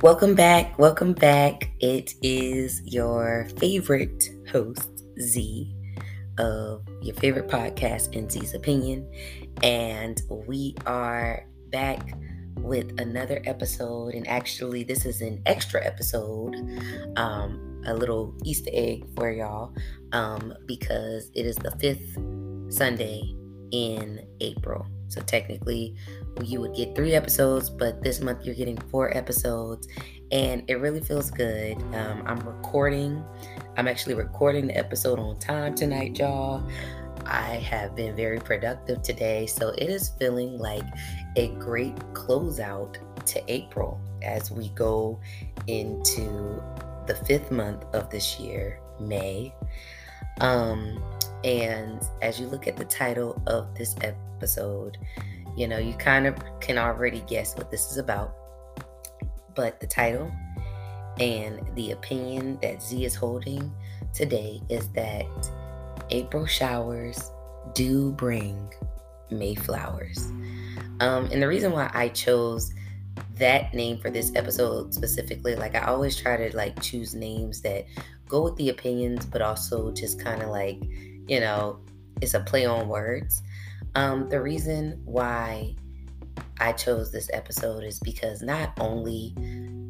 Welcome back. Welcome back. It is your favorite host, Z, of your favorite podcast, in Z's Opinion. And we are back with another episode. And actually, this is an extra episode, um, a little Easter egg for y'all, um, because it is the fifth Sunday in April. So technically, you would get three episodes, but this month you're getting four episodes, and it really feels good. Um, I'm recording, I'm actually recording the episode on time tonight, y'all. I have been very productive today, so it is feeling like a great closeout to April as we go into the fifth month of this year, May. Um, and as you look at the title of this episode, you know, you kind of can already guess what this is about. But the title and the opinion that Z is holding today is that April showers do bring May flowers. Um, and the reason why I chose that name for this episode specifically, like I always try to like choose names that go with the opinions, but also just kind of like, you know, it's a play on words. Um, the reason why I chose this episode is because not only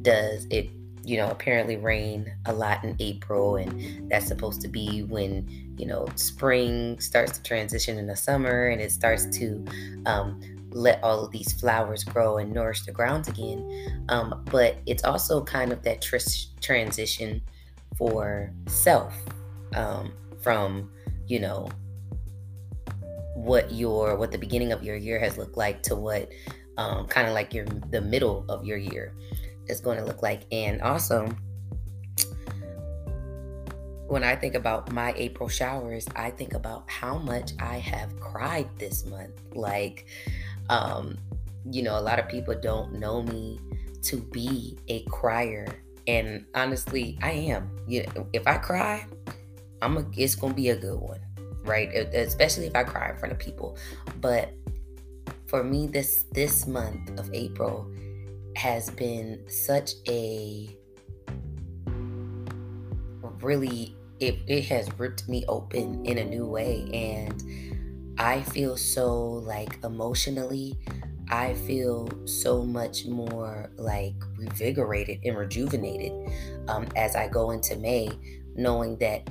does it, you know, apparently rain a lot in April, and that's supposed to be when, you know, spring starts to transition into summer and it starts to um, let all of these flowers grow and nourish the grounds again. Um, but it's also kind of that tr- transition for self um, from, you know, what your what the beginning of your year has looked like to what um, kind of like your the middle of your year is going to look like. And also when i think about my april showers i think about how much i have cried this month. Like um you know a lot of people don't know me to be a crier. And honestly i am. You know, if i cry i'm a, it's gonna be a good one right? Especially if I cry in front of people. But for me, this this month of April has been such a really it, it has ripped me open in a new way and I feel so like emotionally I feel so much more like revigorated and rejuvenated um, as I go into May, knowing that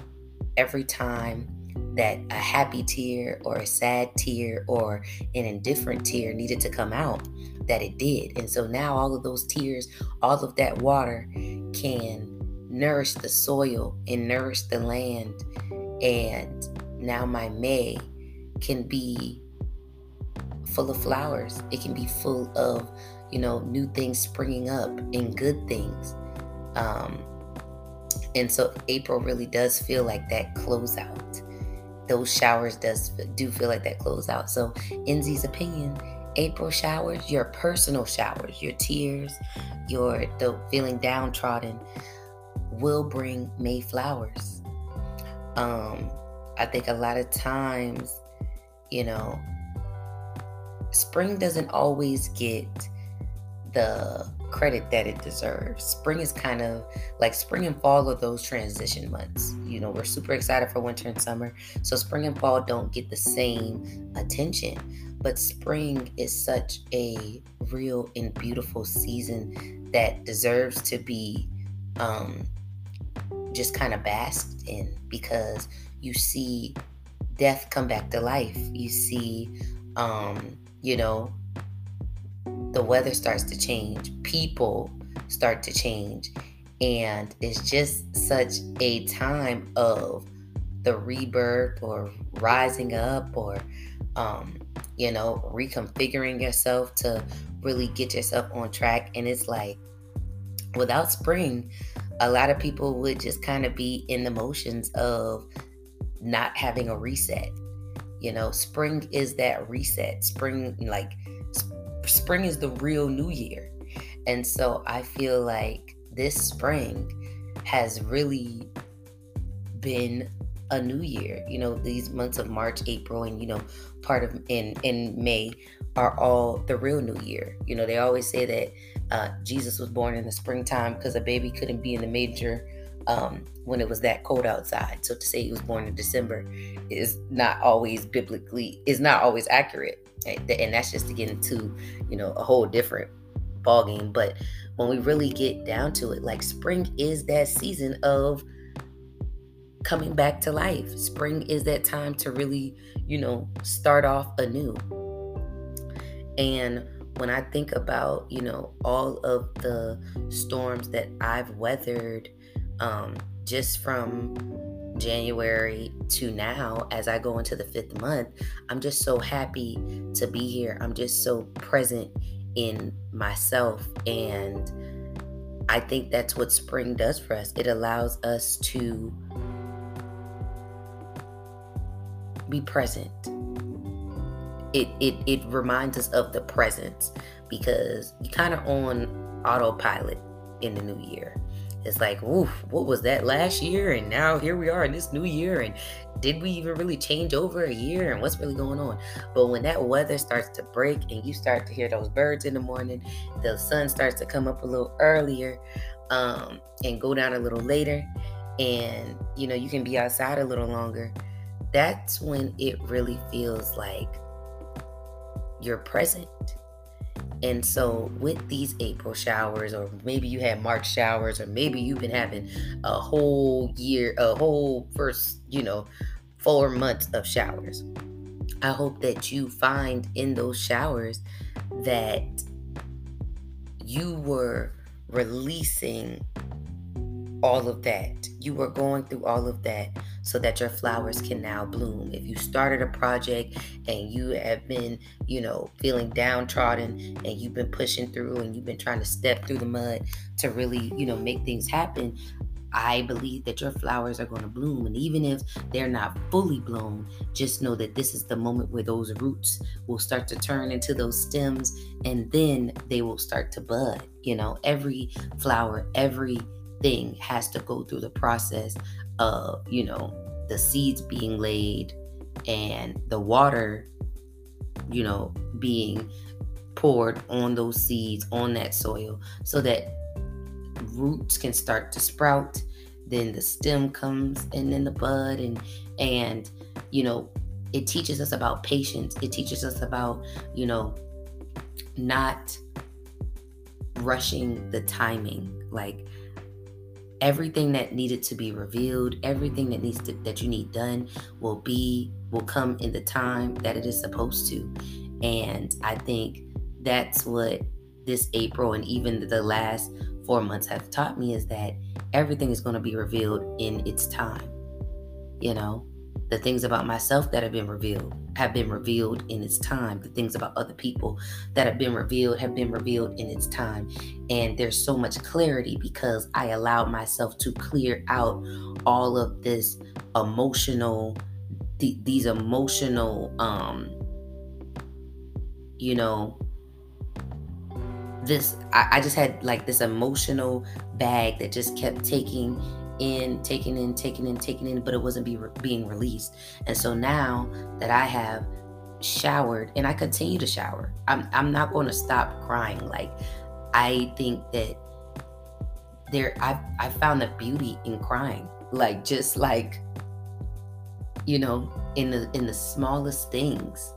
every time that a happy tear or a sad tear or an indifferent tear needed to come out, that it did. And so now all of those tears, all of that water can nourish the soil and nourish the land. And now my May can be full of flowers. It can be full of, you know, new things springing up and good things. Um, and so April really does feel like that closeout those showers does do feel like that close out. So, in Z's opinion, April showers, your personal showers, your tears, your the feeling downtrodden, will bring May flowers. Um, I think a lot of times, you know, spring doesn't always get the credit that it deserves. Spring is kind of like spring and fall are those transition months. You know, we're super excited for winter and summer. So spring and fall don't get the same attention. But spring is such a real and beautiful season that deserves to be um, just kind of basked in because you see death come back to life. You see, um, you know, the weather starts to change, people start to change, and it's just such a time of the rebirth or rising up or um, you know reconfiguring yourself to really get yourself on track. And it's like without spring a lot of people would just kind of be in the motions of not having a reset. You know spring is that reset. Spring like spring is the real new year. And so I feel like this spring has really been a new year. You know, these months of March, April, and you know, part of in in May are all the real new year. You know, they always say that Uh, Jesus was born in the springtime because a baby couldn't be in the major um, when it was that cold outside. So to say he was born in December is not always biblically is not always accurate, and that's just to get into you know a whole different ball game. But when we really get down to it, like spring is that season of coming back to life. Spring is that time to really, you know, start off anew. And when I think about, you know, all of the storms that I've weathered um, just from January to now, as I go into the fifth month, I'm just so happy to be here. I'm just so present in myself. And I think that's what spring does for us. It allows us to be present. It, it, it reminds us of the presence because you kind of on autopilot in the new year. It's like, oof, what was that last year? And now here we are in this new year. And did we even really change over a year? And what's really going on? But when that weather starts to break and you start to hear those birds in the morning, the sun starts to come up a little earlier um, and go down a little later, and you know, you can be outside a little longer, that's when it really feels like you're present and so, with these April showers, or maybe you had March showers, or maybe you've been having a whole year, a whole first, you know, four months of showers. I hope that you find in those showers that you were releasing all of that. You were going through all of that so that your flowers can now bloom. If you started a project and you have been, you know, feeling downtrodden and you've been pushing through and you've been trying to step through the mud to really, you know, make things happen, I believe that your flowers are going to bloom. And even if they're not fully blown, just know that this is the moment where those roots will start to turn into those stems and then they will start to bud. You know, every flower, every thing has to go through the process of, you know, the seeds being laid and the water, you know, being poured on those seeds, on that soil, so that roots can start to sprout. Then the stem comes and then the bud and and you know, it teaches us about patience. It teaches us about, you know, not rushing the timing. Like everything that needed to be revealed everything that needs to that you need done will be will come in the time that it is supposed to. And i think that's what this april and even the last four months have taught me is that everything is going to be revealed in its time you know the things about myself that have been revealed have been revealed in its time. The things about other people that have been revealed have been revealed in its time. And there's so much clarity because I allowed myself to clear out all of this emotional, th- these emotional, um, you know, this, I, I just had like this emotional bag that just kept taking in, taking in, taking in, taking in, but it wasn't be re- being released. And so now that I have showered and I continue to shower, I'm I'm not going to stop crying. Like I think that there I I found the beauty in crying. Like just like you know, in the in the smallest things.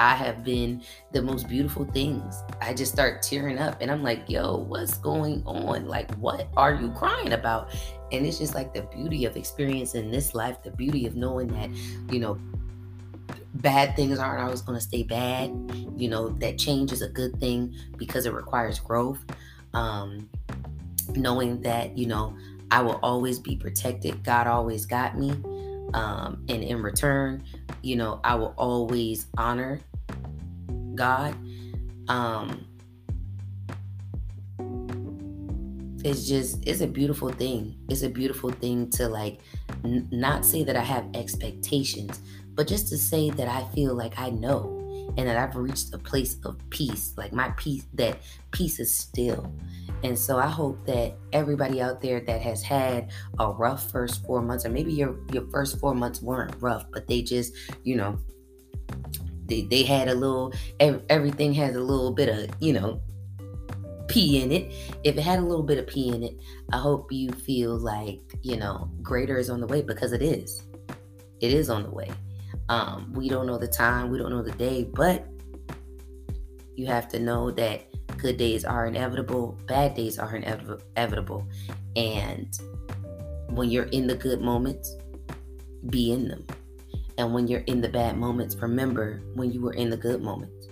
I have been the most beautiful things. I just start tearing up and I'm like, yo, what's going on? Like, what are you crying about? And it's just like the beauty of experiencing this life, the beauty of knowing that, you know, bad things aren't always going to stay bad. You know, that change is a good thing because it requires growth. Um, knowing that, you know, I will always be protected. God always got me. Um, and in return, you know, I will always honor God. Um, it's just it's a beautiful thing. It's a beautiful thing to like n- not say that I have expectations, but just to say that I feel like I know and that I've reached a place of peace. Like my peace that peace is still. And so I hope that everybody out there that has had a rough first four months, or maybe your your first four months weren't rough, but they just, you know, they, they had a little everything has a little bit of you know pee in it. If it had a little bit of pee in it, I hope you feel like, you know, greater is on the way because it is. It is on the way. Um, we don't know the time, we don't know the day, but you have to know that good days are inevitable, bad days are inevitable. And when you're in the good moments, be in them. And when you're in the bad moments, remember when you were in the good moments.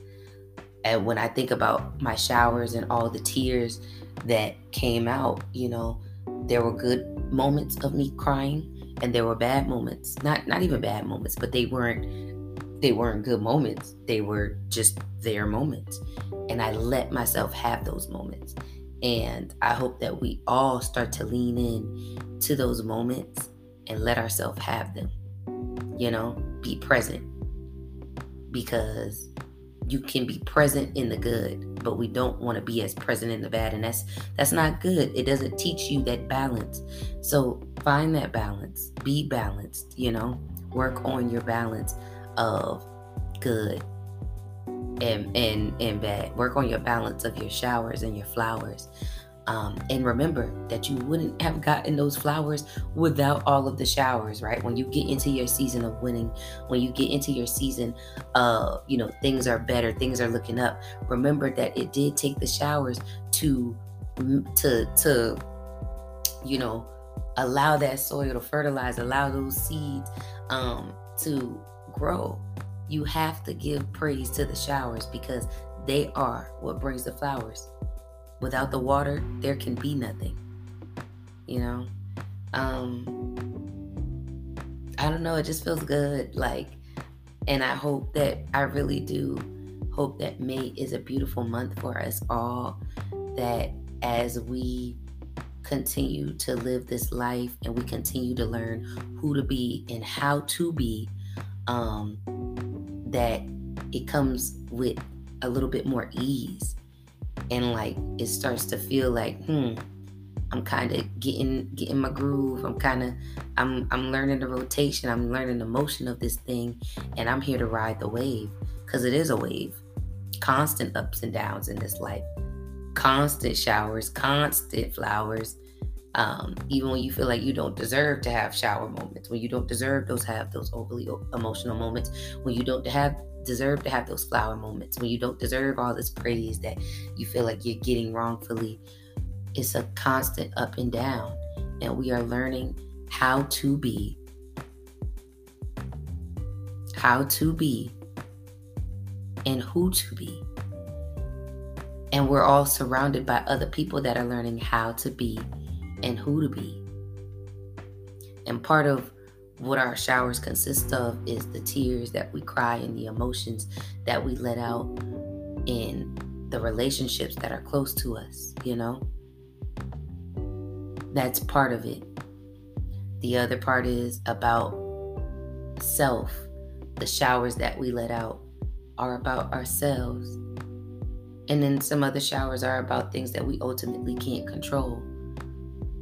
And when I think about my showers and all the tears that came out, you know, there were good moments of me crying and there were bad moments. Not not even bad moments, but they weren't they weren't good moments. They were just their moments. And I let myself have those moments. And I hope that we all start to lean in to those moments and let ourselves have them. You know, be present. Because you can be present in the good, but we don't want to be as present in the bad. And that's that's not good. It doesn't teach you that balance. So find that balance. Be balanced, you know. Work on your balance of good and and and bad. Work on your balance of your showers and your flowers. Um, and remember that you wouldn't have gotten those flowers without all of the showers, right? When you get into your season of winning, when you get into your season of, you know, things are better, things are looking up. Remember that it did take the showers to, to, to, you know, allow that soil to fertilize, allow those seeds um, to grow. You have to give praise to the showers because they are what brings the flowers without the water, there can be nothing. You know? Um I don't know, it just feels good. Like, and I hope that I really do hope that May is a beautiful month for us all. That as we continue to live this life and we continue to learn who to be and how to be, um, that it comes with a little bit more ease and like it starts to feel like hmm i'm kind of getting getting my groove. I'm kind of i'm i'm learning the rotation. I'm learning the motion of this thing and i'm here to ride the wave because it is a wave. Constant ups and downs in this life. Constant showers constant flowers. Um, even when you feel like you don't deserve to have shower moments when you don't deserve those have those overly emotional moments when you don't have deserve to have those flower moments, when you don't deserve all this praise that you feel like you're getting wrongfully. It's a constant up and down. And we are learning how to be. How to be and who to be. And we're all surrounded by other people that are learning how to be and who to be. And part of what our showers consist of is the tears that we cry and the emotions that we let out in the relationships that are close to us, you know? That's part of it. The other part is about self. The showers that we let out are about ourselves. And then some other showers are about things that we ultimately can't control.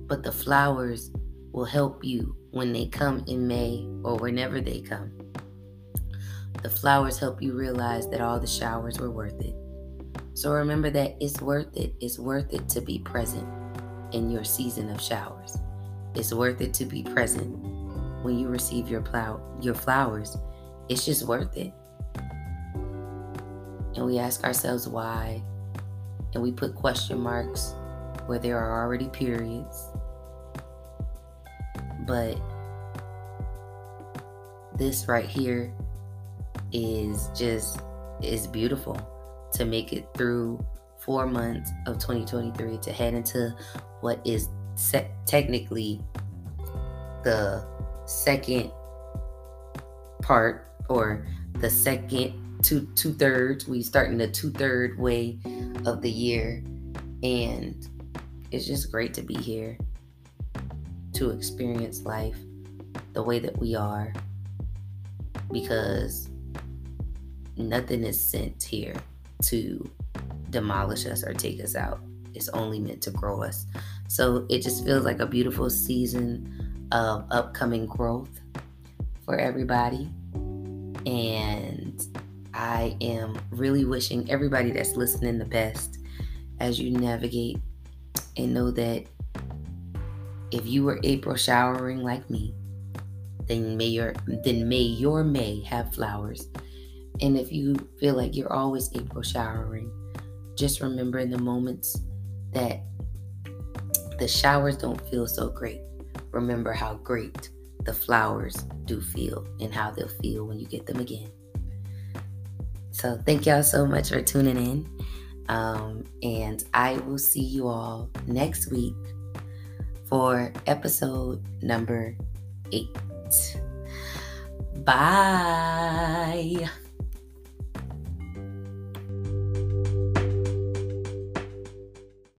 But the flowers will help you when they come in May or whenever they come. The flowers help you realize that all the showers were worth it. So remember that it's worth it. It's worth it to be present in your season of showers. It's worth it to be present when you receive your plow your flowers. It's just worth it. And we ask ourselves why, and we put question marks where there are already periods but this right here is just is beautiful to make it through four months of 2023 to head into what is se- technically the second part or the second two two thirds we starting the two third way of the year. And it's just great to be here to experience life the way that we are because nothing is sent here to demolish us or take us out. It's only meant to grow us. So it just feels like a beautiful season of upcoming growth for everybody. And I am really wishing everybody that's listening the best as you navigate and know that if you were April showering like me, then may your then may your May have flowers. And if you feel like you're always April showering, just remember in the moments that the showers don't feel so great. Remember how great the flowers do feel and how they'll feel when you get them again. So, thank y'all so much for tuning in. Um, and I will see you all next week for episode number eight. Bye.